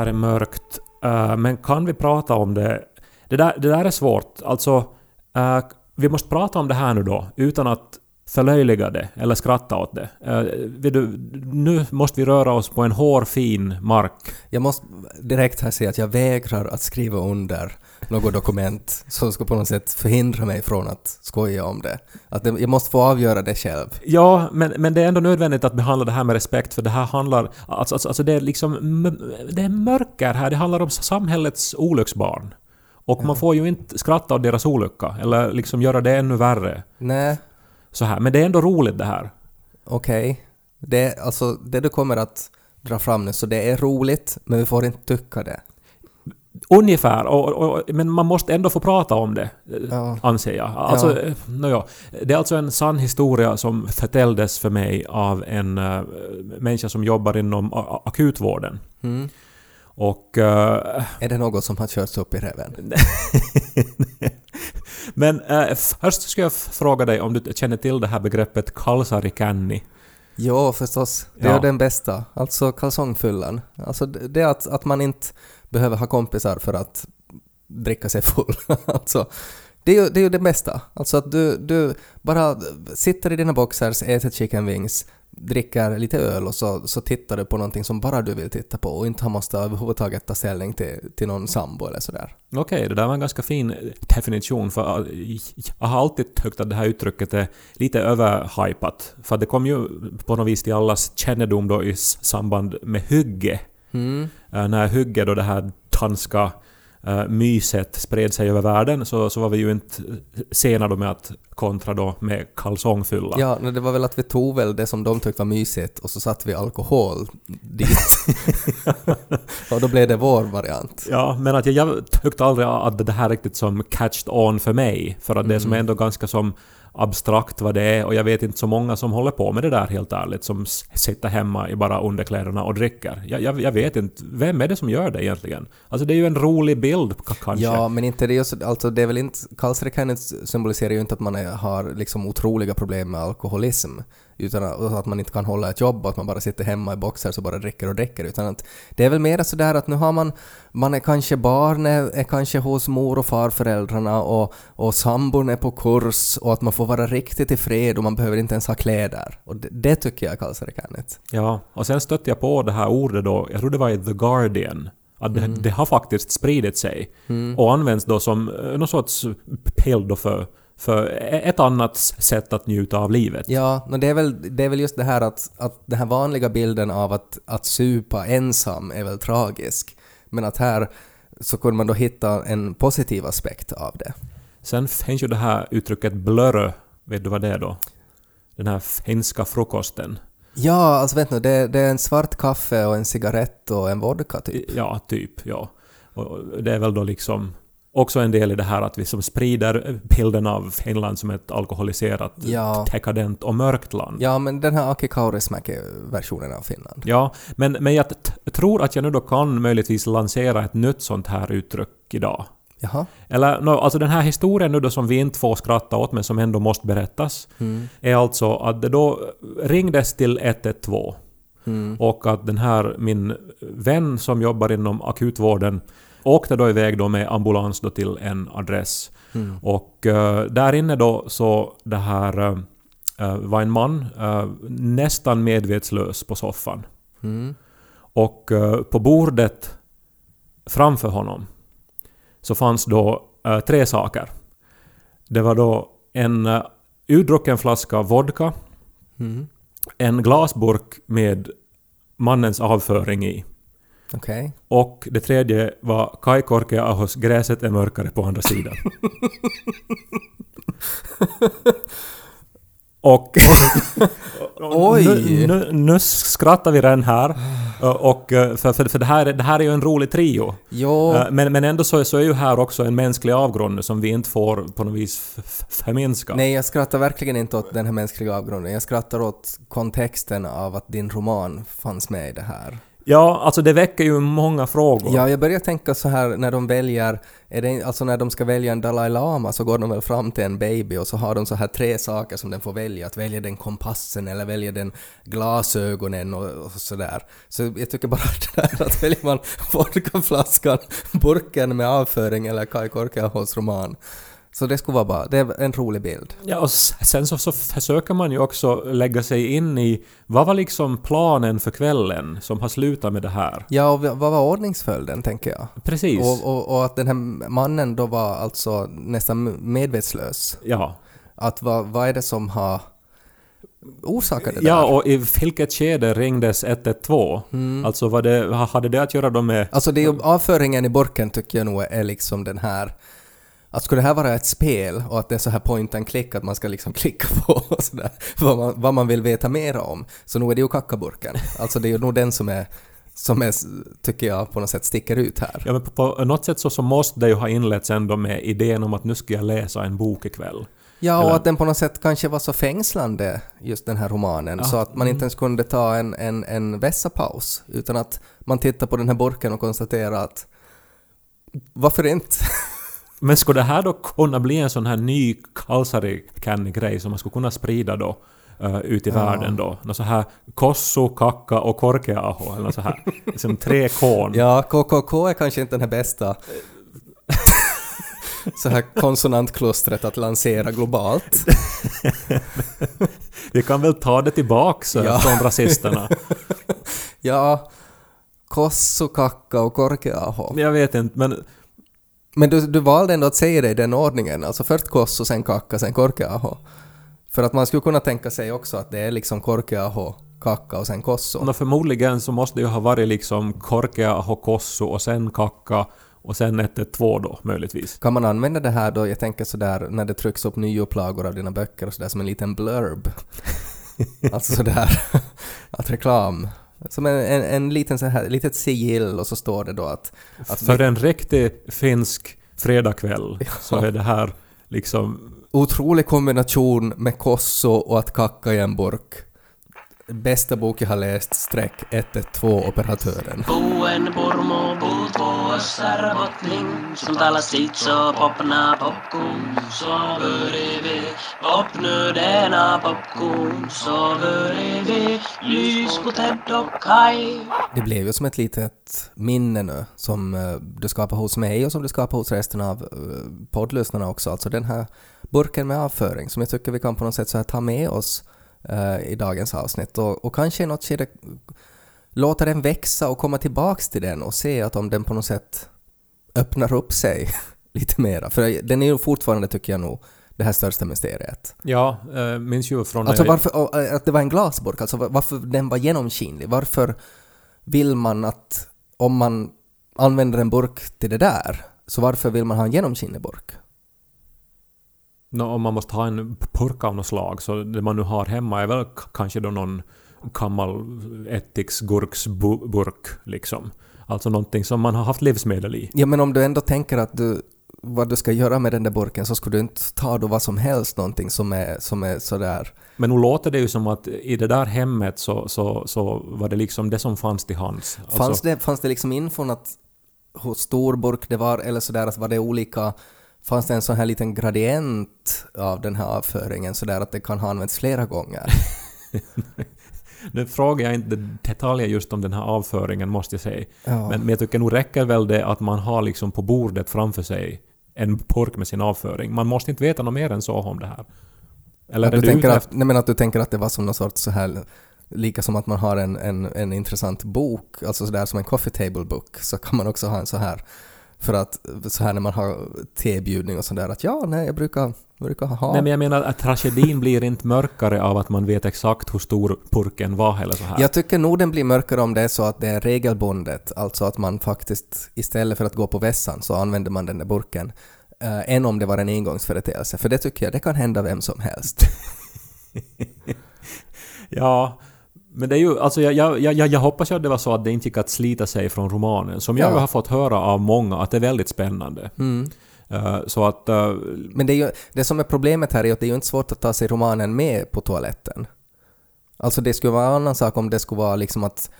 Här är mörkt. Uh, men kan vi prata om det? Det där, det där är svårt. Alltså, uh, vi måste prata om det här nu då, utan att förlöjliga det eller skratta åt det. Uh, du, nu måste vi röra oss på en hårfin mark. Jag måste direkt här säga att jag vägrar att skriva under något dokument som ska på något sätt förhindra mig från att skoja om det. Att det, jag måste få avgöra det själv. Ja, men, men det är ändå nödvändigt att behandla det här med respekt för det här handlar... Alltså, alltså, alltså det är liksom... Det är mörker här. Det handlar om samhällets olycksbarn. Och man får ju inte skratta åt deras olycka eller liksom göra det ännu värre. Nej, Så här. Men det är ändå roligt det här. okej. Det, alltså, det du kommer att dra fram nu, så det är roligt, men vi får inte tycka det. Ungefär, och, och, men man måste ändå få prata om det, eh, Ja. anser jag. Alltså, Ja. eh, nåja, det är alltså en sann historia som förtälldes för mig av en uh, människa som jobbar inom akutvården. Mm. Och... eh, Är det något som har körts upp i reven? men eh, först ska jag fråga dig om du känner till det här begreppet kalsarikänni. Jo, förstås. Det Ja. är den bästa. Alltså kalsongfyllan. Alltså det att, att man inte behöver ha kompisar för att dricka sig full. alltså, det är ju det, är ju det bästa. Alltså att du, du bara sitter i dina boxers, äter chicken wings, dricker lite öl och så, så tittar du på någonting som bara du vill titta på och inte har måste överhuvudtaget ta ställning till, till någon sambo eller sådär. Okej, det där var en ganska fin definition för jag har alltid tyckt att det här uttrycket är lite överhypat. För det kom ju på något vis till allas kännedom då i samband med hygge. Mm. Eh, När hygge då det här danska uh, myset spred sig över världen så, så var vi ju inte sena då med att kontra då med kalsongfylla. Ja, men det var väl att vi tog väl det som de tyckte var mysigt och så satte vi alkohol dit. och då blev det vår variant. Ja, men att jag, jag tyckte aldrig att det här riktigt som catched on för mig. För att det som är ändå ganska som abstrakt vad det är och jag vet inte så många som håller på med det där helt ärligt som sitter hemma i bara underkläderna och dricker. Jag, jag, jag vet inte, vem är det som gör det egentligen? Alltså det är ju en rolig bild kanske. Ja, men inte det är alltså det är väl inte, Kalsrekanet symboliserar ju inte att man är, har liksom otroliga problem med alkoholism, utan att, man inte kan hålla ett jobb och att man bara sitter hemma i boxar och bara dricker och dricker, utan att det är väl mer sådär att nu har man, man är kanske barn, är, är kanske hos mor och farföräldrarna och, och sambon är på kurs och att man får vara riktigt i fred och man behöver inte ens ha kläder. Och det, det tycker jag är Kalsrekanet. Ja, och sen stötte jag på det här ordet då, jag tror det var i The Guardian, att det, det har faktiskt spridit sig och används då som eh, någon sorts pill då för, för ett annat sätt att njuta av livet. Ja, men det är väl, det är väl just det här att, att den här vanliga bilden av att, att supa ensam är väl tragisk. Men att här så kunde man då hitta en positiv aspekt av det. Sen finns ju det här uttrycket blörö, vet du vad det är då? Den här finska frukosten. Ja, alltså vet du, det, det är en svart kaffe och en cigarett och en vodka typ. Ja, typ, ja. Och det är väl då liksom också en del i det här att vi som sprider bilden av Finland som ett alkoholiserat, Ja. dekadent och mörkt land. Ja, men den här Aki Kaurismäki-versionen av Finland. Ja, men, men jag tror att jag nu då kan möjligtvis lansera ett nytt sånt här uttryck idag. Jaha. Eller, no, alltså den här historien nu då som vi inte får skratta åt men som ändå måste berättas, är alltså att det då ringdes till 112 och att den här, min vän som jobbar inom akutvården, åkte då iväg då med ambulans då till en adress. Och eh, där inne då så det här eh, var en man eh, nästan medvetslös på soffan. Mm. Och på bordet framför honom så fanns då tre saker. Det var då en uh, utdrucken flaska vodka, Mm. en glasburk med mannens avföring i Okej. och det tredje var Kai Korkeaahos Gräset är mörkare på andra sidan. Och... Oj. Nu, nu, nu skrattar vi den här. Och, för, för, för det, här, det här är ju en rolig trio. Jo, Eh, Men, men ändå så, så är ju här också en mänsklig avgrund som vi inte får på något vis förminska. nej jag skrattar verkligen inte åt den här mänskliga avgrunden. Jag skrattar åt kontexten av att din roman fanns med i det här. Ja, alltså det väcker ju många frågor. Ja, jag börjar tänka så här när de väljer, är det, alltså när de ska välja en Dalai Lama så går de väl fram till en baby och så har de så här tre saker som den får välja. Att välja den kompassen eller välja den glasögonen och, och sådär. Så jag tycker bara det där att väljer man vodkaflaskan, burken med avföring eller Kai Korkeahos roman. Så det skulle vara bara, det är en rolig bild. Ja, och sen så, så försöker man ju också lägga sig in i vad var liksom planen för kvällen som har slutat med det här? Ja, och vad var ordningsföljden tänker jag? Precis. Och, och, och att den här mannen då var alltså nästan medvetslös. ja. Att vad, vad är det som har orsakat det Ja, där? och i vilket skede ringdes 112? Mm. Alltså var det, hade det att göra då med... Alltså det är ju, avföringen i burken tycker jag nog är liksom den här att skulle det här vara ett spel och att det är så här point and click att man ska liksom klicka på sådär, vad man, vad man vill veta mer om, så nog är det ju kackaburken. Alltså det är ju nog den som är, som är, tycker jag, på något sätt sticker ut här. Ja, men på, på något sätt så, så måste det ju ha inletts ändå med idén om att nu ska jag läsa en bok ikväll. Ja, och Eller- att den på något sätt kanske var så fängslande, just den här romanen, Ja, så att man inte ens kunde ta en, en, en vässapaus, utan att man tittar på den här burken och konstaterar att varför inte? Men skulle det här då kunna bli en sån här ny kalsarikänni-grej som man skulle kunna sprida då uh, ut i Ja. världen då? Något så här kossu, kakka och korkeaho eller något så här. Liksom tre kon. Ja, KKK är kanske inte den här bästa så här konsonantklustret att lansera globalt. Vi kan väl ta det tillbaks eh, Ja. från rasisterna. Ja, kossu, kakka och korkeaho. Jag vet inte, men Men du, du valde ändå att säga det i den ordningen, alltså först kossu, sen kakka, sen korkeaho. För att man skulle kunna tänka sig också att det är liksom korkeaho, kakka och sen kossu. nå, förmodligen så måste det ju ha varit liksom korkeaho, kossu och sen kakka och sen 112 då möjligtvis. Kan man använda det här då, jag tänker sådär, när det trycks upp nyupplagor av dina böcker och sådär som en liten blurb? alltså sådär, att reklam. Som en, en, en liten så här, litet sigill och så står det då att... att För en riktig finsk fredagkväll så är det här liksom Otrolig kombination med kosso och att kacka i en burk. Bästa bok jag har läst, streck 112 operatören. Buen purmu puut vuossar botling, som talar sitt så popna popcorn, så vi popnu denna popcorn, så vi lys på Ted och Kai. Det blev ju som ett litet minne nu som eh, du skapar hos mig och som du skapar hos resten av eh, poddlyssnarna också. Alltså den här burken med avföring som jag tycker vi kan på något sätt så här ta med oss eh, i dagens avsnitt och, och kanske i något skede låta den växa och komma tillbaks till den och se att om den på något sätt öppnar upp sig lite mera. För den är ju fortfarande, tycker jag nog, det här största mysteriet. Ja, eh, minns ju från... Alltså varför, och, äh, att det var en glasburk, alltså var- varför den var genomskinlig. Varför vill man att, om man använder en burk till det där, så varför vill man ha en genomskinlig burk? Nå, om man måste ha en purka av något slag, så det man nu har hemma är väl kanske då någon gammal ättiksgurksburk liksom. Alltså någonting som man har haft livsmedel i. Ja men om du ändå tänker att du, vad du ska göra med den där burken så skulle du inte ta då vad som helst någonting som är, som är sådär... Men nu låter det ju som att i det där hemmet så, så, så var det liksom det som fanns till hands. Alltså, Fanns, det, fanns det liksom infon att hur stor burk det var eller sådär, att var det olika Fanns det en sån här liten gradient av den här avföringen sådär att det kan ha använts flera gånger? Nu frågar jag inte detaljer just om den här avföringen måste jag säga. Ja. Men, men jag tycker nog räcker väl det att man har liksom på bordet framför sig en burk med sin avföring. Man måste inte veta något mer än så om det här. Eller att du, du tänker att, nej men att du tänker att det var som någon sorts så här lika som att man har en, en, en intressant bok, alltså sådär som en coffee table book, så kan man också ha en så här för att så här när man har tebjudning och sådär att ja, nej jag brukar, brukar ha. Nej men jag menar att tragedin blir inte mörkare av att man vet exakt hur stor purken var eller så här. Jag tycker nog den blir mörkare om det är så att det är regelbundet, alltså att man faktiskt istället för att gå på vässan så använder man den där burken, äh, än om det var en engångsföreteelse, för det tycker jag det kan hända vem som helst. Ja, men det är ju, alltså jag, jag, jag, jag hoppas ju att det var så att det inte gick att slita sig från romanen. Som jag Ja. har fått höra av många, att det är väldigt spännande. Eh, så att... eh, Men det, är ju, det som är problemet här är att det är ju inte svårt att ta sig romanen med på toaletten. Alltså det skulle vara en annan sak om det skulle vara liksom att,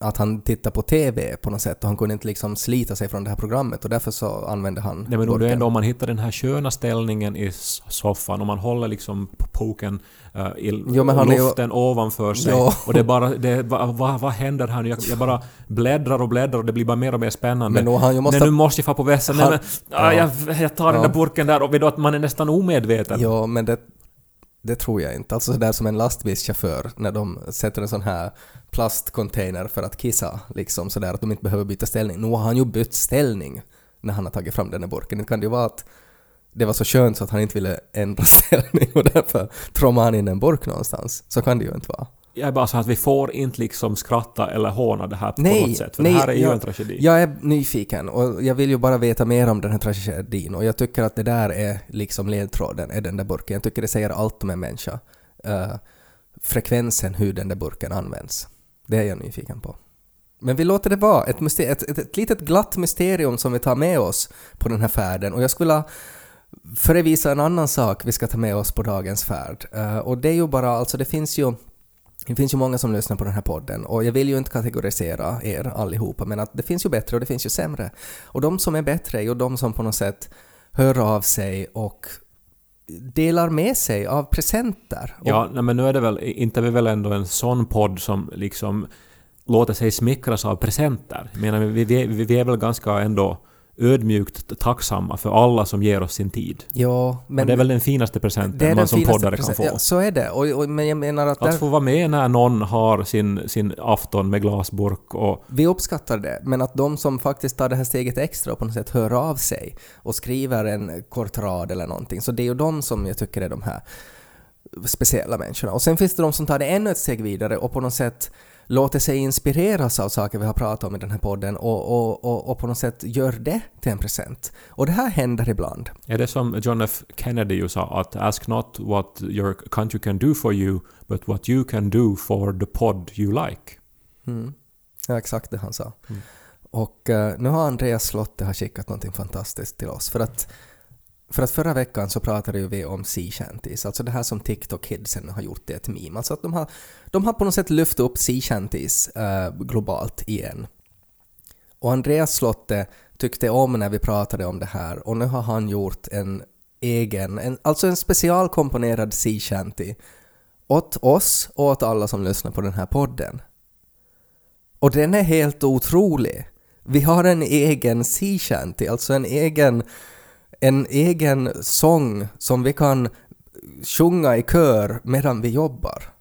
att han tittar på TV på något sätt och han kunde inte liksom slita sig från det här programmet och därför så använde han Nej men burken. ändå om man hittar den här sköna ställningen i soffan och man håller liksom poken uh, i Jo, är ju- luften ovanför sig. Ja. Och det är bara... Det, är, vad, vad, händer här nu? Jag, jag bara bläddrar och bläddrar och det blir bara mer och mer spännande. Men han måste- Nej, nu måste jag få på vässan. Nej, Han- men, ah, Ja. jag, jag tar den Ja. där burken där och vet att man är nästan omedveten. Ja, men det, det tror jag inte. Alltså sådär som en lastbilschaufför när de sätter en sån här plastcontainer för att kissa, liksom sådär att de inte behöver byta ställning. Nu har han ju bytt ställning när han har tagit fram den här burken. Det kan ju vara att det var så skönt så att han inte ville ändra ställning och därför trommade han in en burk någonstans. Så kan det ju inte vara. Jag är bara så att vi får inte liksom skratta eller håna det här på Nej, något sätt. För nej, det här är ju jag, en tragedi. Jag är nyfiken och jag vill ju bara veta mer om den här tragedin och jag tycker att det där är liksom ledtråden, är den där burken. Jag tycker det säger allt om en människa. Eh, frekvensen hur den där burken används. Det är jag nyfiken på. Men vi låter det vara ett, myster- ett, ett, ett litet glatt mysterium som vi tar med oss på den här färden och jag skulle vilja förevisa en annan sak vi ska ta med oss på dagens färd. Uh, och det är ju bara, alltså det finns ju det finns ju många som lyssnar på den här podden och jag vill ju inte kategorisera er allihopa men att det finns ju bättre och det finns ju sämre. Och de som är bättre är ju de som på något sätt hör av sig och delar med sig av presenter. Och Ja, nej, men nu är det väl, inte är vi väl ändå en sån podd som liksom låter sig smickras av presenter. Jag menar, vi, vi, vi är väl ganska ändå ödmjukt tacksamma för alla som ger oss sin tid. ja, men och det är väl den finaste presenten det är man som poddare present- kan få. Ja, så är det. Och, och, men jag menar att, Att där, få vara med när någon har sin, sin afton med glasburk och... vi uppskattar det, men att de som faktiskt tar det här steget extra och på något sätt hör av sig och skriver en kort rad eller någonting, så det är ju de som jag tycker är de här speciella människorna. Och sen finns det de som tar det ännu ett steg vidare och på något sätt låter sig inspireras av saker vi har pratat om i den här podden och, och, och, och på något sätt gör det till en present. Och det här händer ibland. Är det som John F Kennedy ju sa att “Ask not what your country can do for you, but what you can do for the pod you like”. Mm. Ja, exakt det han sa. Och eh, nu har Andreas Slotte har skickat någonting fantastiskt till oss. För att, för att förra veckan så pratade ju vi om sea shanties, alltså det här som TikTok-kidsen har gjort till ett meme. Alltså att de har, de har på något sätt lyft upp sea shanties eh, globalt igen. Och Andreas Slotte tyckte om när vi pratade om det här och nu har han gjort en egen, en, alltså en specialkomponerad sea shanty åt oss och åt alla som lyssnar på den här podden. Och den är helt otrolig. Vi har en egen sea shanty, alltså en egen, en egen sång som vi kan sjunga i kör medan vi jobbar.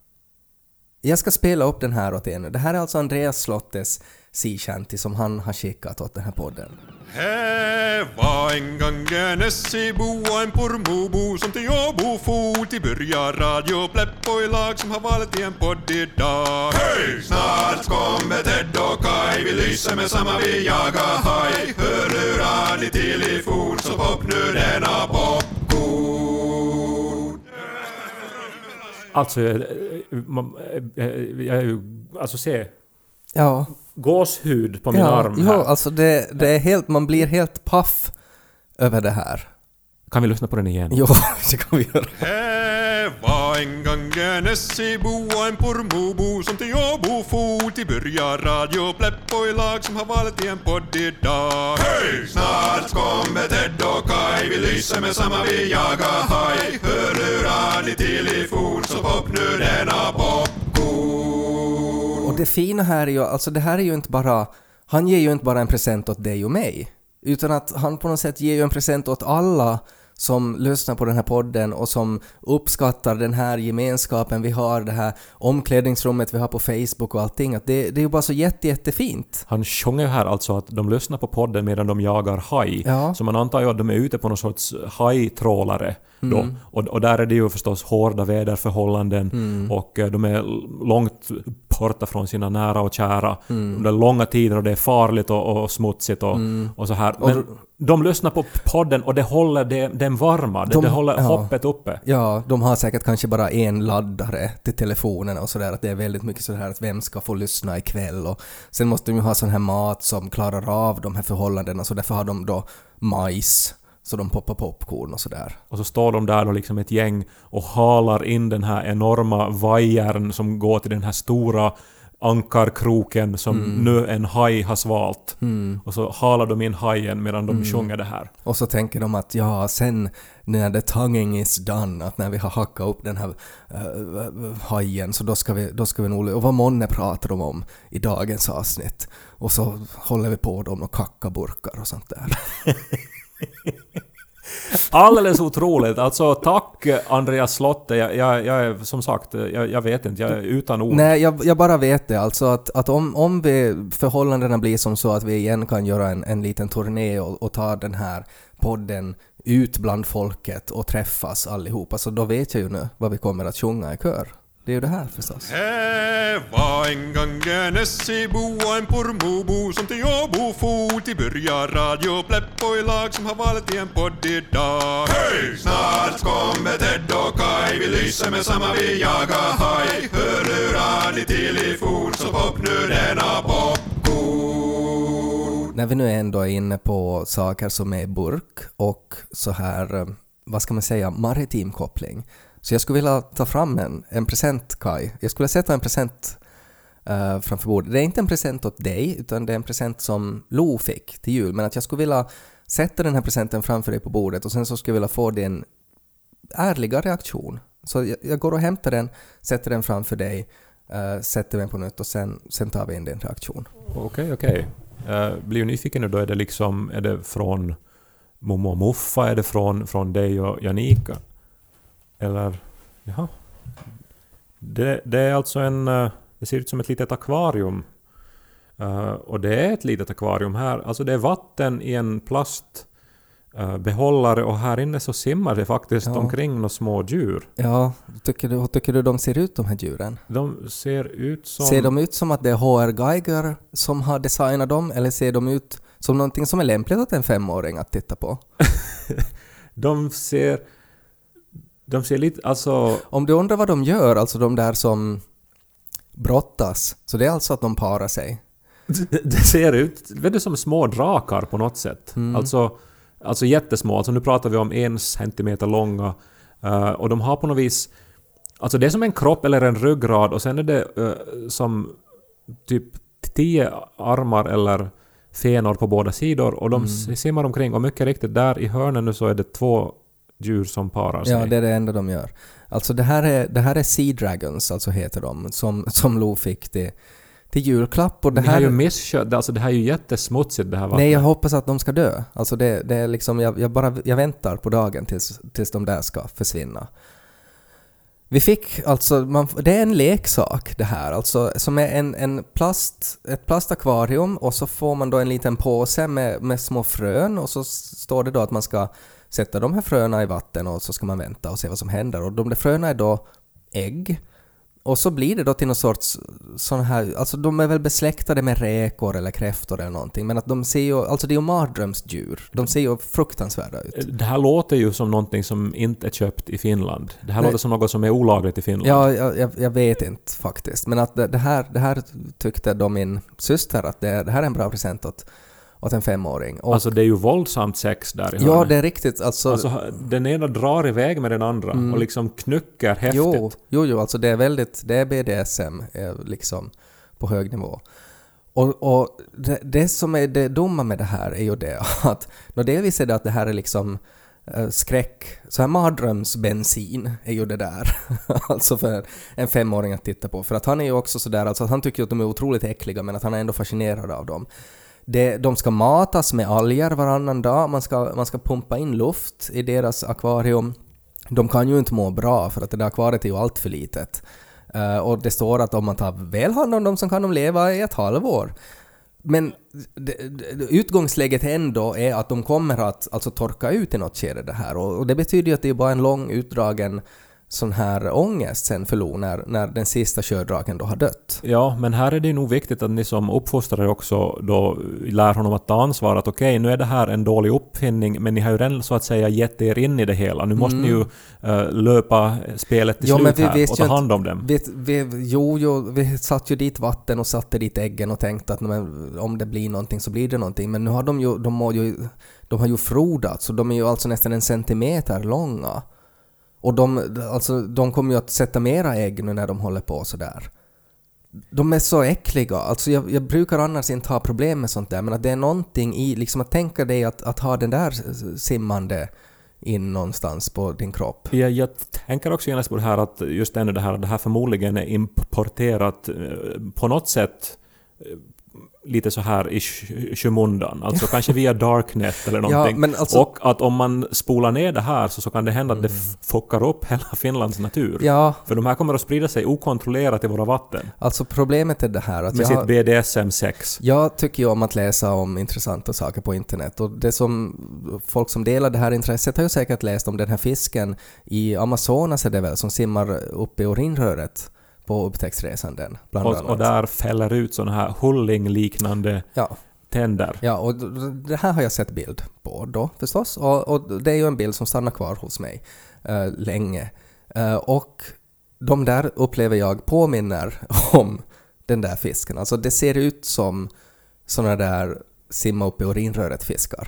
Jag ska spela upp den här åt er nu. Det här är alltså Andreas Slottes sea shanty som han har skickat åt den här podden. Här var en gång en Essebo och en Pormobo som till Åbo for till börja radio Pleppo i lag som har valt i en podd idag. Hej! Snart kommer Ted och Kai, vi lyser med samma vi jagar haj. Hörlurar ni till i fort så pop nu denna popcorn. Alltså, eh, man- eh, jag är ju... Alltså se. Ja, Gåshud på min ja, arm här. alltså det, det är helt, man blir helt paff över det här. Kan vi lyssna på den igen? Jo, det kan vi göra. Var en gång en Essebo och en Pormobo som till Åbo for till börja radio Pleppo i lag som har valt i en podd idag. Hej! Snart kommer Ted och Kaj, vi lyser med samma vi jagar haj. Hörlurar ni till i fort så pop nu denna popcorn. Och det fina här är ju, alltså det här är ju inte bara, han ger ju inte bara en present åt dig och mig, utan att han på något sätt ger ju en present åt alla som lyssnar på den här podden och som uppskattar den här gemenskapen vi har, det här omklädningsrummet vi har på Facebook och allting. Att det, det är ju bara så jätte, jättefint. Han sjunger ju här alltså att de lyssnar på podden medan de jagar haj. Ja. Så man antar ju att de är ute på någon sorts hajtrålare då. Mm. Och, och där är det ju förstås hårda väderförhållanden Mm. och eh, de är långt borta från sina nära och kära under långa tider och det är farligt och, och smutsigt och, och så här. Men de lyssnar på podden och det håller det, den varma, De- det håller ja. hoppet uppe. Ja, de har säkert kanske bara en laddare till telefonen och sådär, att det är väldigt mycket sådär att vem ska få lyssna ikväll och sen måste de ju ha sån här mat som klarar av de här förhållandena så därför har de då majs, så de poppar popcorn och sådär. Och så står de där då liksom ett gäng och halar in den här enorma vajern som går till den här stora ankarkroken som nu en haj har svalt. Och så halar de in hajen medan de sjunger det här. Och så tänker de att ja, sen när the tonguing is done, att när vi har hackat upp den här uh, hajen så då ska vi, då ska vi nog... Och vad månne pratar de om i dagens avsnitt? Och så håller vi på dem och kackaburkar och sånt där. Alldeles otroligt! Alltså tack Andreas Slotte. Jag, jag, jag är som sagt, jag, jag vet inte, jag är utan ord. Nej, jag, jag bara vet det alltså att, att om, om vi, förhållandena blir som så att vi igen kan göra en, en liten turné och, och ta den här podden ut bland folket och träffas allihopa, så då vet jag ju nu vad vi kommer att sjunga i kör. Det är ju det här förstås. Det var en gång en Essebo och en Pormobo som till Åbo for till börja Radio Pleppo i lag som har valt i en podd idag. Hej! Snart kommer Ted och Kai, vi lyser med samma vi jagar haj. Hörlurar ni till i fot så pop nu denna popcorn. När vi nu ändå är inne på saker som är burk och så här, eh, vad ska man säga, maritim koppling. Så jag skulle vilja ta fram en, en present, Kai. Jag skulle sätta en present uh, framför bordet. Det är inte en present åt dig, utan det är en present som Lo fick till jul. Men att jag skulle vilja sätta den här presenten framför dig på bordet och sen så skulle jag vilja få din ärliga reaktion. Så jag, jag går och hämtar den, sätter den framför dig, uh, sätter den på nytt och sen, sen tar vi in din reaktion. Okej, okej. Jag blir ju nyfiken nu då. Är det liksom, är det från Momo och Muffa? Är det från, från dig och Janika? Eller, jaha. Det, det är alltså en... eh, Det ser ut som ett litet akvarium. Eh, och det är ett litet akvarium här. Alltså det är vatten i en plast eh, behållare och här inne så simmar det faktiskt Ja. omkring några små djur. Ja, tycker du, tycker du de ser ut de här djuren? De ser ut som... Ser de ut som att det är HR Geiger som har designat dem eller ser de ut som någonting som är lämpligt åt en femåring att titta på? De ser... De ser lite... Alltså... Om du undrar vad de gör, alltså de där som brottas, så det är alltså att de parar sig. Det det ser ut du, som små drakar på något sätt. Alltså, alltså jättesmå. Alltså nu pratar vi om en centimeter långa. eh, och de har på något vis... Alltså det är som en kropp eller en ryggrad och sen är det eh, som typ tio armar eller fenor på båda sidor och de s- simmar omkring och mycket riktigt där i hörnen nu så är det två djur som parar sig. Ja, det är det enda de gör. Alltså det här är, det här är Sea Dragons, alltså heter de, som, som Lo fick till, till julklapp. Och det Det här är ju misskött, alltså det här är ju jättesmutsigt det här vattnet. Nej, jag hoppas att de ska dö. Alltså det, det är liksom, jag, jag bara jag väntar på dagen tills, tills de där ska försvinna. Vi fick alltså, man, det är en leksak det här, alltså som är en, en plast, ett plastakvarium och så får man då en liten påse med, med små frön och så står det då att man ska sätta de här fröna i vatten och så ska man vänta och se vad som händer. Och de där fröna är då ägg. Och så blir det då till någon sorts sån här, alltså de är väl besläktade med räkor eller kräftor eller någonting, men att de ser ju, alltså det är ju mardrömsdjur. De ser ju fruktansvärda ut. Det här låter ju som någonting som inte är köpt i Finland. Det här Nej. låter som något som är olagligt i Finland. Ja, jag, jag, jag vet inte faktiskt. Men att det, det, här, det här tyckte då min syster att det, det här är en bra present åt, åt en femåring. Och, Alltså det är ju våldsamt sex där i ja, hörnet. det är riktigt. Alltså, Alltså den ena drar iväg med den andra och liksom knycker häftigt. jo, jo, jo, alltså det är väldigt, det är BDSM eh, liksom på hög nivå. Och, och det, det som är det dumma med det här är ju det att, delvis är det att det här är liksom eh, skräck, så här mardrömsbensin är ju det där. alltså för en femåring att titta på. För att han är ju också sådär, alltså att han tycker att de är otroligt äckliga men att han är ändå fascinerad av dem. Det, de ska matas med alger varannan dag, man ska, man ska pumpa in luft i deras akvarium. De kan ju inte må bra för att det där akvariet är ju allt för litet. Uh, och det står att om man tar väl hand om dem så kan de leva i ett halvår. Men det, det, utgångsläget ändå är att de kommer att alltså, torka ut i något skede det här och, och det betyder ju att det är bara en lång utdragen sån här ångest sen för Lo när, när den sista sjödraken då har dött. Ja, men här är det nog viktigt att ni som uppfostrare också då lär honom att ta ansvar att okej, nu är det här en dålig uppfinning, men ni har ju redan så att säga gett er in i det hela. Nu måste ni ju eh, löpa spelet till men slut vi här och ta hand om dem. Vi, vi, jo, jo, vi satte ju dit vatten och satte dit äggen och tänkte att men, om det blir någonting så blir det någonting. Men nu har de ju, de har ju, de har ju frodats och de är ju alltså nästan en centimeter långa. Och de, alltså, de kommer ju att sätta mera ägg nu när de håller på sådär. De är så äckliga. Alltså jag, jag brukar annars inte ha problem med sånt där, men att det är någonting i, liksom att tänka dig att, att ha den där simmande in någonstans på din kropp. Jag, jag tänker också genast på det här att just det här, det här förmodligen är importerat eh, på något sätt eh, lite så här i sk- skymundan, alltså kanske via Darknet eller Ja, någonting. men alltså- Och att om man spolar ner det här så, så kan det hända att det f- fuckar upp hela Finlands natur. Ja, För de här kommer att sprida sig okontrollerat i våra vatten. alltså problemet är det här att Med jag, sitt har- BDSM-sex. Jag tycker ju om att läsa om intressanta saker på internet och det som folk som delar det här intresset har ju säkert läst om den här fisken i Amazonas är det väl som simmar upp i urinröret på upptäcktsresanden bland Och, annat. och där fäller ut sådana här hulling-liknande Ja, tänder. ja, och det här har jag sett bild på då förstås och, och det är ju en bild som stannar kvar hos mig eh, länge. Eh, och de där upplever jag påminner om den där fisken. Alltså det ser ut som såna där simma upp i urinröret-fiskar.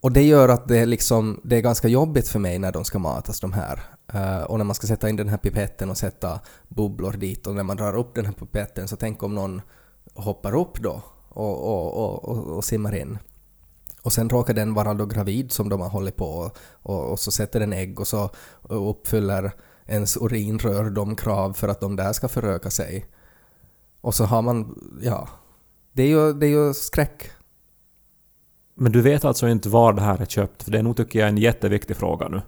Och det gör att det liksom, det är ganska jobbigt för mig när de ska matas, de här. Uh, och när man ska sätta in den här pipetten och sätta bubblor dit och när man drar upp den här pipetten så tänk om någon hoppar upp då och, och, och, och, och simmar in. Och sen råkar den vara då gravid som de har hållit på och, och, och så sätter den ägg och så uppfyller ens urinrör de krav för att de där ska föröka sig. Och så har man, ja, det är ju, det är ju skräck. Men du vet alltså inte var det här är köpt? För det är nog tycker jag en jätteviktig fråga nu.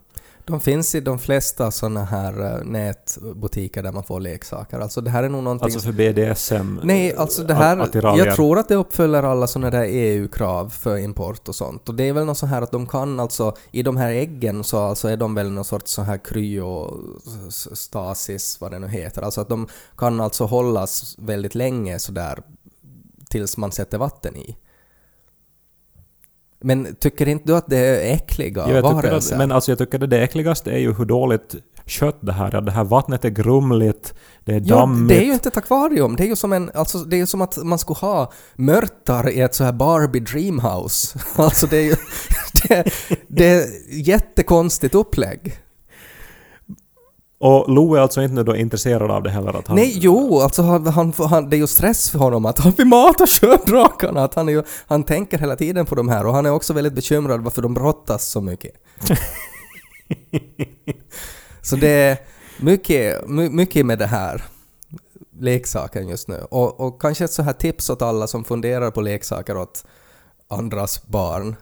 De finns i de flesta såna här eh, nätbutiker där man får leksaker. Alltså det här är nog någonting... Alltså för BDSM? Nej, alltså det här... attiraljer. Jag tror att det uppfyller alla såna där EU-krav för import och sånt. Och det är väl något så här att de kan alltså... I de här äggen så alltså är de väl någon sorts så här kryostasis, vad det nu heter. Alltså att de kan alltså hållas väldigt länge sådär tills man sätter vatten i. Men tycker inte du att det är äckliga Ja, jag varelser? att, men alltså jag tycker att det äckligaste är ju hur dåligt kött det här är. Det här vattnet är grumligt, det är Ja, dammigt. det är ju inte ett akvarium. Det är ju som, en, alltså, det är som att man skulle ha mörtar i ett så här Barbie Dreamhouse. Alltså det är ju... Det, det är jättekonstigt upplägg. Och Lo är alltså inte då intresserad av det heller? Att han, Nej, jo, alltså han, han, han, det är ju stress för honom att han vill mata sjödrakarna. Att han, är ju, han tänker hela tiden på de här och han är också väldigt bekymrad varför de brottas så mycket. så det är mycket, my, mycket med det här leksaken just nu. Och, och kanske ett så här tips åt alla som funderar på leksaker åt andras barn.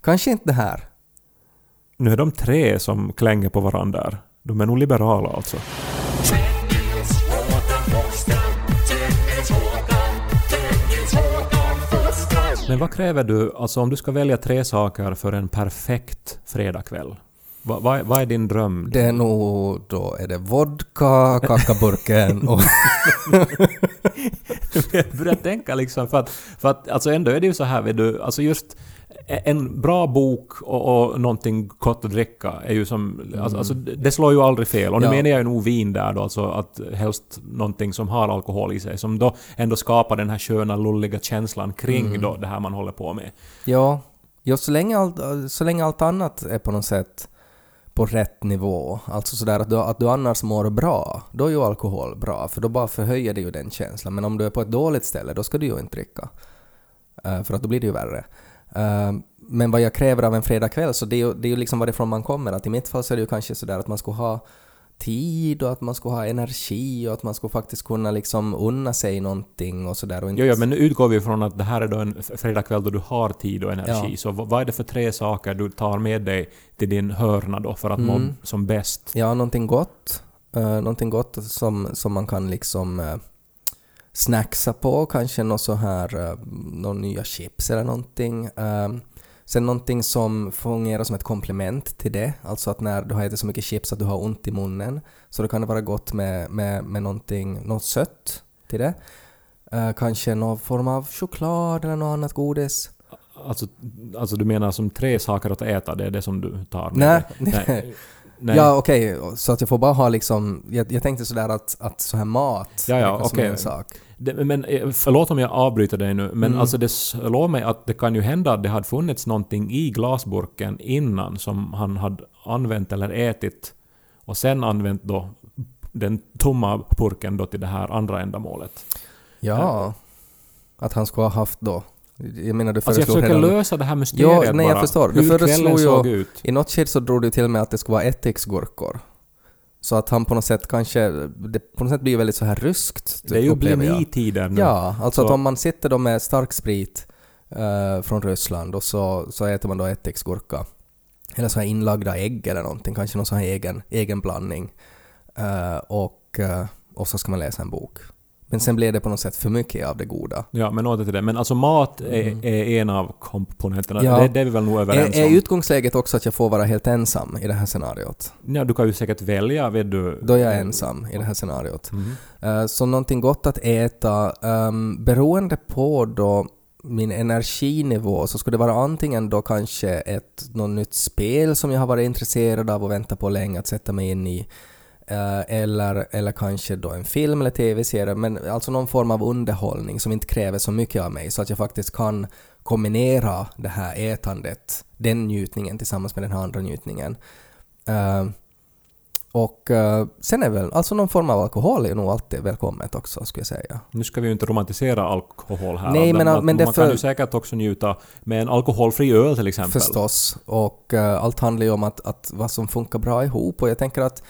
Kanske inte det här. Nu är de tre som klänger på varandra. De är nog liberala alltså. Men vad kräver du, alltså om du ska välja tre saker för en perfekt fredagkväll? Vad, vad, är- vad är din dröm? Det är nog då är det vodka, kakaburken och... jag börjar tänka liksom för att, för att alltså ändå är det ju så här vet du, alltså just en bra bok och, och någonting gott att dricka är ju som... Alltså, alltså det slår ju aldrig fel. Och nu Ja. menar jag ju nog vin där då, alltså att helst någonting som har alkohol i sig, som då ändå skapar den här sköna, lulliga känslan kring då det här man håller på med. Ja, ja så, länge allt, så länge allt annat är på något sätt på rätt nivå, alltså sådär att du, att du annars mår bra, då är ju alkohol bra, för då bara förhöjer det ju den känslan. Men om du är på ett dåligt ställe, då ska du ju inte dricka. Eh, för att då blir det ju värre. Eh, men vad jag kräver av en fredagkväll, så det är ju, det är ju liksom varifrån man kommer. Att I mitt fall så är det ju kanske sådär att man ska ha tid och att man ska ha energi och att man ska faktiskt kunna liksom unna sig någonting och sådär. inte- Jo, ja, men nu utgår vi från att det här är då en fredagkväll då du har tid och energi. Ja. Så vad är det för tre saker du tar med dig till din hörna då för att må Mm. som bäst? Ja, någonting gott. Uh, någonting gott som, som man kan liksom uh, snacksa på, kanske något så här, uh, någon nya chips eller någonting. Uh, Sen någonting som fungerar som ett komplement till det, alltså att när du har ätit så mycket chips att du har ont i munnen, så då kan det vara gott med, med, med någonting, något sött till det. Eh, kanske någon form av choklad eller något annat godis. Alltså, alltså du menar som tre saker att äta, det är det som du tar med Nej, nej. Nej. Ja, okej, så att jag får bara ha liksom... Jag, jag tänkte sådär att, att så här mat Ja, ja, som okej. en sak. Det, men eh, förlåt om jag avbryter dig nu, men Mm. alltså det slår mig att det kan ju hända att det hade funnits någonting i glasburken innan som han hade använt eller ätit och sen använt då den tomma burken då till det här andra ändamålet. Ja. Att han skulle ha haft då... Jag menar, du Alltså jag försöker redan... lösa det här mysteriet Jo, nej, jag bara. förstår. Du Hur föreslog kvällen ju- såg ut. I något skede så drog du till med att det skulle vara ättiksgurkor. Så att han på något sätt kanske... Det på något sätt blir väldigt så här ryskt. Det är ju bli-tider nu. Ja, alltså Så- att om man sitter då med stark sprit eh, från Ryssland och så, så äter man då ättiksgurka. Eller så här inlagda ägg eller någonting, kanske någon sån här egen, egen blandning. Eh, och, eh, och så ska man läsa en bok. Men sen blir det på något sätt för mycket av det goda. Ja, men åter till det. Men alltså mat är, är en av komponenterna. Mm. Ja. Det, det är vi väl nog överens Är, är om. utgångsläget också att jag får vara helt ensam i det här scenariot? Ja, du kan ju säkert välja, vet du. Då är jag ensam i det här scenariot. Mm. Eh, Så någonting gott att äta, um, beroende på då min energinivå så skulle det vara antingen då kanske ett något nytt spel som jag har varit intresserad av och väntat på länge att sätta mig in i. eh, eller, eller kanske då en film eller tv-serie, men alltså någon form av underhållning som inte kräver så mycket av mig så att jag faktiskt kan kombinera det här ätandet, den njutningen tillsammans med den här andra njutningen. Eh, och eh, sen är väl, alltså någon form av alkohol är nog alltid välkommet också skulle jag säga. Nu ska vi ju inte romantisera alkohol här. Nej, men- men det man kan ju säkert också njuta med en alkoholfri öl till exempel. Förstås. Och eh, allt handlar ju om att, att vad som funkar bra ihop och jag tänker att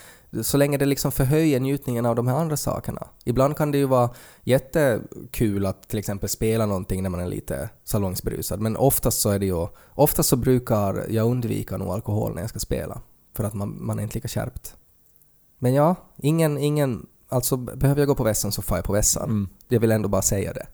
så länge det liksom förhöjer njutningen av de här andra sakerna. Ibland kan det ju vara jättekul att till exempel spela någonting när man är lite salongsberusad men oftast så är det ju, oftast så brukar jag undvika nog alkohol när jag ska spela för att man, man är inte lika skärpt. Men ja, ingen, ingen, alltså behöver jag gå på vässan så får jag på vässan. Mm. Jag vill ändå bara säga det.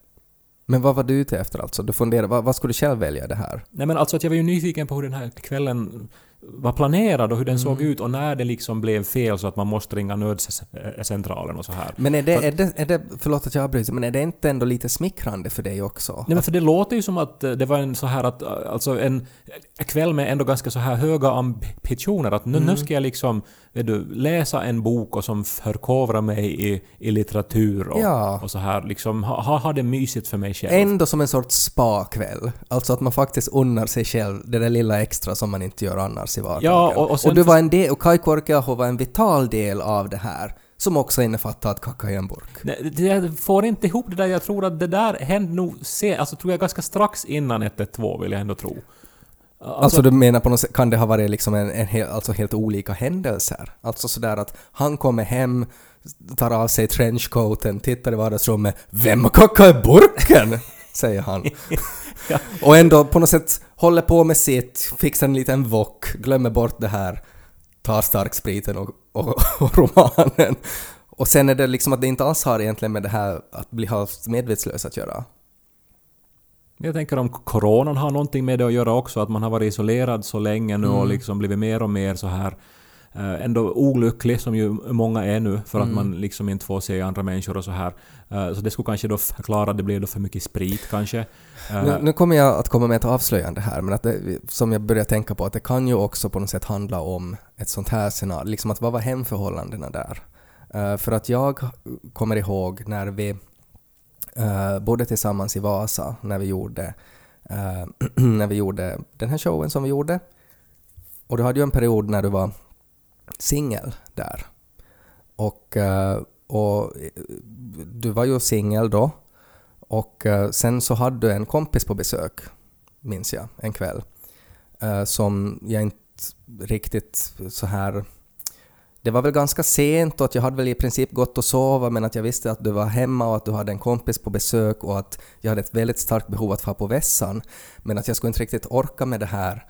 Men vad var du ute efter alltså? Du funderar, vad, vad skulle du själv välja det här? Nej men alltså att jag var ju nyfiken på hur den här kvällen var planerad och hur den Mm. såg ut och när det liksom blev fel så att man måste ringa nödcentralen och så här. Men är det, är det, är det, förlåt att jag avbryter, men är det inte ändå lite smickrande för dig också? Nej men för det låter ju som att eh, det var en så här att, eh, alltså en kväll med ändå ganska så här höga ambitioner att nu, Mm. nu ska jag liksom, vet du, läsa en bok och som förkovra mig i, i litteratur och, Ja. och så här liksom, ha, ha, det mysigt för mig själv. Ändå som en sorts spa-kväll. Alltså att man faktiskt unnar sig själv det där lilla extra som man inte gör annars i vardagen. Ja, och- och sen du för- var en del, och Kai Korkeaho var en vital del av det här, som också innefattar att kacka i en burk. Nej, Jag får inte ihop det där. Jag tror att det där hände nog se, alltså tror jag ganska strax innan 112 vill jag ändå tro. Alltså, du menar på något sätt, kan det ha varit liksom en, en hel, alltså helt olika händelser? Alltså sådär att han kommer hem, tar av sig trenchcoaten, tittar i vardagsrummet ”Vem har kackat i burken?” säger han. Och ändå på något sätt håller på med sitt, fixar en liten wok, glömmer bort det här, tar starkspriten och, och, och romanen. Och sen är det liksom att det inte alls har egentligen med det här att bli halvt medvetslös att göra. Jag tänker om coronan har någonting med det att göra också, att man har varit isolerad så länge nu och liksom blivit mer och mer så här eh, ändå olycklig som ju många är nu för att man liksom inte får se andra människor och så här. Eh, Så det skulle kanske då förklara att det blev då för mycket sprit kanske. Eh, Nu, nu kommer jag att komma med ett avslöjande här, men att det, som jag börjar tänka på, att det kan ju också på något sätt handla om ett sånt här scenario, liksom att vad var hemförhållandena där? För att jag kommer ihåg när vi uh, bodde tillsammans i Vasa, när vi gjorde uh, när vi gjorde den här showen som vi gjorde. Och du hade ju en period när du var singel där. Och, eh, och du var ju singel då. Och sen så hade du en kompis på besök, minns jag, en kväll. som jag inte riktigt så här... Det var väl ganska sent och att jag hade väl i princip gått och sova men att jag visste att du var hemma och att du hade en kompis på besök och att jag hade ett väldigt starkt behov att få på vässan. Men att jag skulle inte riktigt orka med det här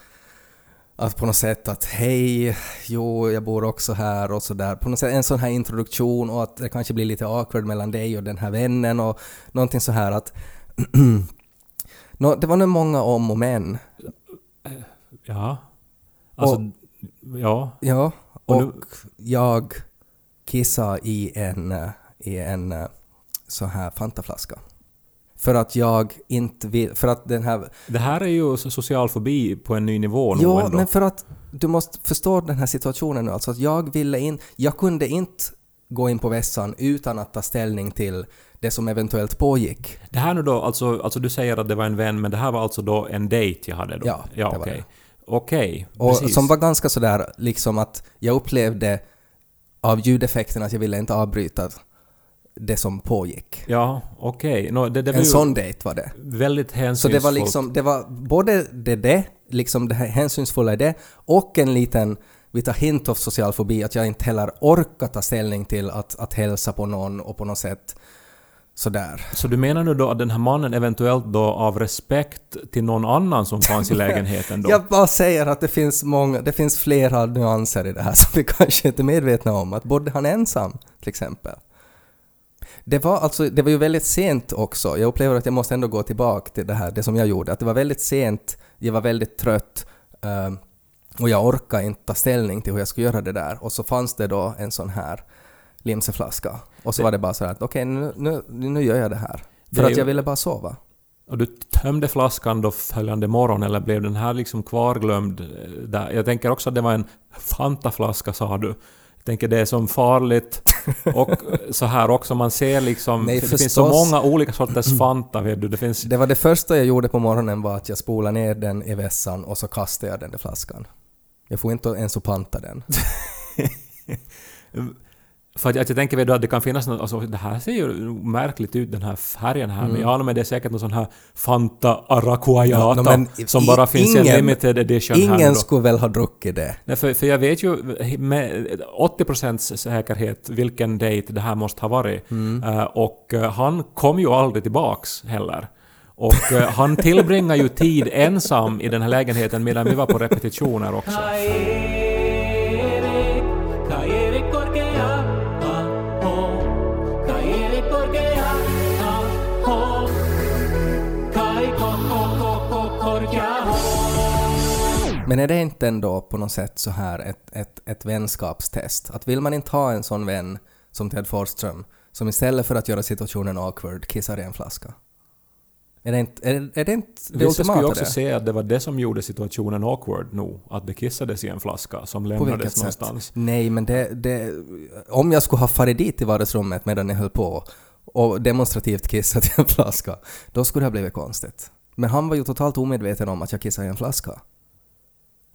att på något sätt att hej, jo, jag bor också här och sådär. På något sätt en sån här introduktion och att det kanske blir lite awkward mellan dig och den här vännen och någonting så här att... Nå, det var nog många om och men. Ja. Alltså, ja. Ja, Och och nu- jag kissade i en, i en eh, så här Fantaflaska. För att jag inte vill... För att den här... Det här är ju so- social fobi på en ny nivå nog Ja, ändå. men för att du måste förstå den här situationen nu. Alltså att jag ville in... Jag kunde inte gå in på vässan utan att ta ställning till det som eventuellt pågick. Det här nu då, alltså, alltså du säger att det var en vän, men det här var alltså då en dejt jag hade då? Ja, ja det var okej. det. Okej, Och precis. som var ganska sådär liksom att jag upplevde av ljudeffekten att jag ville inte avbryta det som pågick. Ja, okej. Det var En sån dejt var det. väldigt Så hänsynsfullt. det var liksom, det var både det, det liksom det här hänsynsfulla i det, och en liten vita hint av social fobi, att jag inte heller orkar ta ställning till att, att hälsa på någon och på något sätt sådär. Så du menar nu då att den här mannen eventuellt då av respekt till någon annan som fanns i lägenheten då? Jag bara säger att det finns många, det finns flera nyanser i det här som vi kanske inte är medvetna om. Att bodde han ensam, till exempel? Det var alltså, det var ju väldigt sent också. Jag upplever att jag måste ändå gå tillbaka till det här, det som jag gjorde. Att det var väldigt sent, jag var väldigt trött ehm, och jag orkade inte ta ställning till hur jag skulle göra det där. Och så fanns det då en sån här limseflaska. Och så var det bara så här att okej, nu, nu, nu gör jag det här. Det För är att ju- jag ville bara sova. Och du tömde flaskan då följande morgon, eller blev den här liksom kvarglömd? eh, Där? Jag tänker också att det var en Fanta-flaska, sa du. Jag tänker det är som farligt. Och så här också, man ser liksom... Nej, det finns så förstås. många olika sorters Fanta, vet du. Det finns... Det var det första jag gjorde på morgonen var att jag spolade ner den i vässan och så kastade jag den där flaskan. Jag får inte ens att panta den. För att jag, att jag tänker du, att det kan finnas något, alltså det här ser ju märkligt ut den här färgen här, men jag anar mig det är säkert någon sån här Fanta Aracuayata Ja, men som i- bara finns i en ingen- limited edition här Ingen då. skulle väl ha druckit det. Nej, för, för jag vet ju med 80% säkerhet vilken dejt det här måste ha varit. Mm. Eh, och eh, han kom ju aldrig tillbaks heller. Och eh, han tillbringar ju tid ensam i den här lägenheten medan vi var på repetitioner också. Men är det inte ändå på något sätt så här ett, ett, ett vänskapstest? Att vill man inte ha en sån vän som Ted Forsström som istället för att göra situationen awkward kissar i en flaska? Är det inte är, är det, inte det Vissa skulle ju också det? säga att det var det som gjorde situationen awkward nog. Att det kissades i en flaska som lämnades sätt? någonstans. Nej, men det, det... Om jag skulle ha farit dit i vardagsrummet medan jag höll på och demonstrativt kissat i en flaska, då skulle det ha blivit konstigt. Men han var ju totalt omedveten om att jag kissade i en flaska.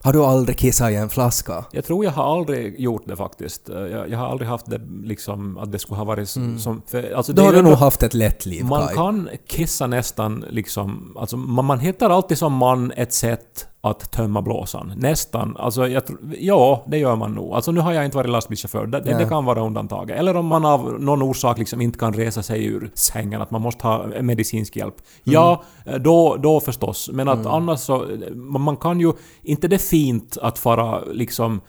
Har du aldrig kissat i en flaska? Jag tror jag har aldrig gjort det faktiskt. Eh, Jag, jag har aldrig haft det liksom att det skulle ha varit s- som... För, alltså Mm. Då har du nog haft ett lätt liv, Man Kai. kan kissa nästan liksom... Alltså man, man hittar alltid som man ett sätt att tömma blåsan. Nästan. Alltså jag. Ja, det gör man nog. Alltså nu har jag inte varit lastbilschaufför. Det, det, kan vara undantaget. Eller om man av någon orsak liksom inte kan resa sig ur sängen, att man måste ha medicinsk hjälp. Mm. Ja, då, då förstås. Men att annars så... Man kan ju... Inte det är fint att fara liksom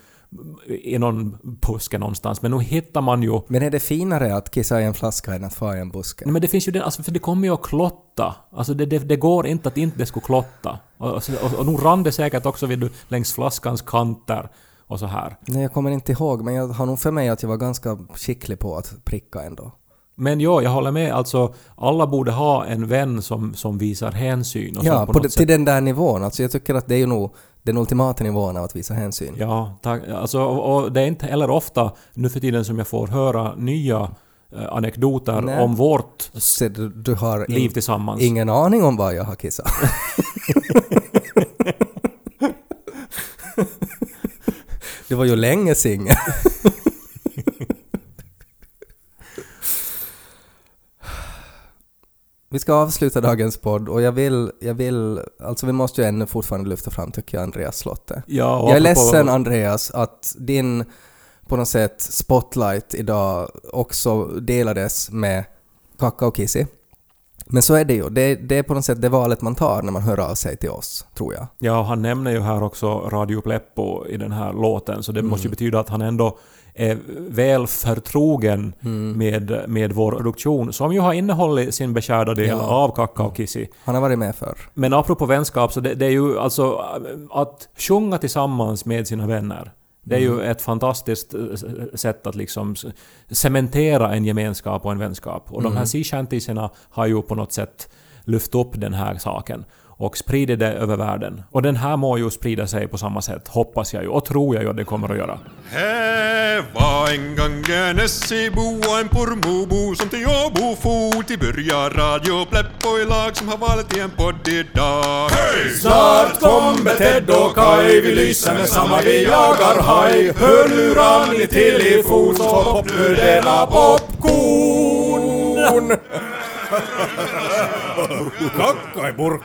i någon buske någonstans, men nu hittar man ju Men är det finare att kissa i en flaska än att fara i en buske? Nej, men det finns ju det, alltså för det kommer ju att klotta. Alltså det, det, det går inte att inte det skulle klotta. Och, och, och, och nu rann det säkert också vid, längs flaskans kanter och så här. Nej, jag kommer inte ihåg, men jag har nog för mig att jag var ganska skicklig på att pricka ändå. Men ja, jag håller med. Alltså, alla borde ha en vän som, som visar hänsyn och Ja, på på det, till den där nivån. Alltså jag tycker att det är ju nog den ultimata nivån av att visa hänsyn. Ja, tack. Alltså, och, det är inte heller ofta nu för tiden som jag får höra nya eh, anekdoter Nej. om vårt Så du, du har liv in, tillsammans. ingen aning om vad jag har kissat. du var ju länge singel. Vi ska avsluta dagens podd och jag vill, jag vill, alltså vi måste ju ännu fortfarande lyfta fram tycker jag Andreas Slotte. Ja, Jag är ledsen Andreas att din på något sätt spotlight idag också delades med Kaka och Kissi. Men så är det ju. Det, det är på något sätt det valet man tar när man hör av sig till oss, tror jag. Ja, och han nämner ju här också Radio Pleppo i den här låten, så det måste ju betyda att han ändå är väl förtrogen med, med vår produktion, som ju har innehållit sin beskärda del Ja. av Kakka och Kissi. Han har varit med förr. Men apropå vänskap, så det, det är ju alltså att sjunga tillsammans med sina vänner. Det är ju ett fantastiskt eh, sätt att liksom cementera en gemenskap och en vänskap. Och de här sea shantiesarna har ju på något sätt lyft upp den här saken och spridit det över världen. Och den här må ju sprida sig på samma sätt, hoppas jag ju, och tror jag ju att det kommer att göra. Här var en gång en Essebo och en Pormobo som till Åbo for till börja Radio Pleppo i lag som har valt i en podd idag. Hej! Snart kommer Ted och Kai, vi lyser med samma, vi jagar haj. Hörlurar ni till i fot, så hopp nu denna popcorn. kakkapurk.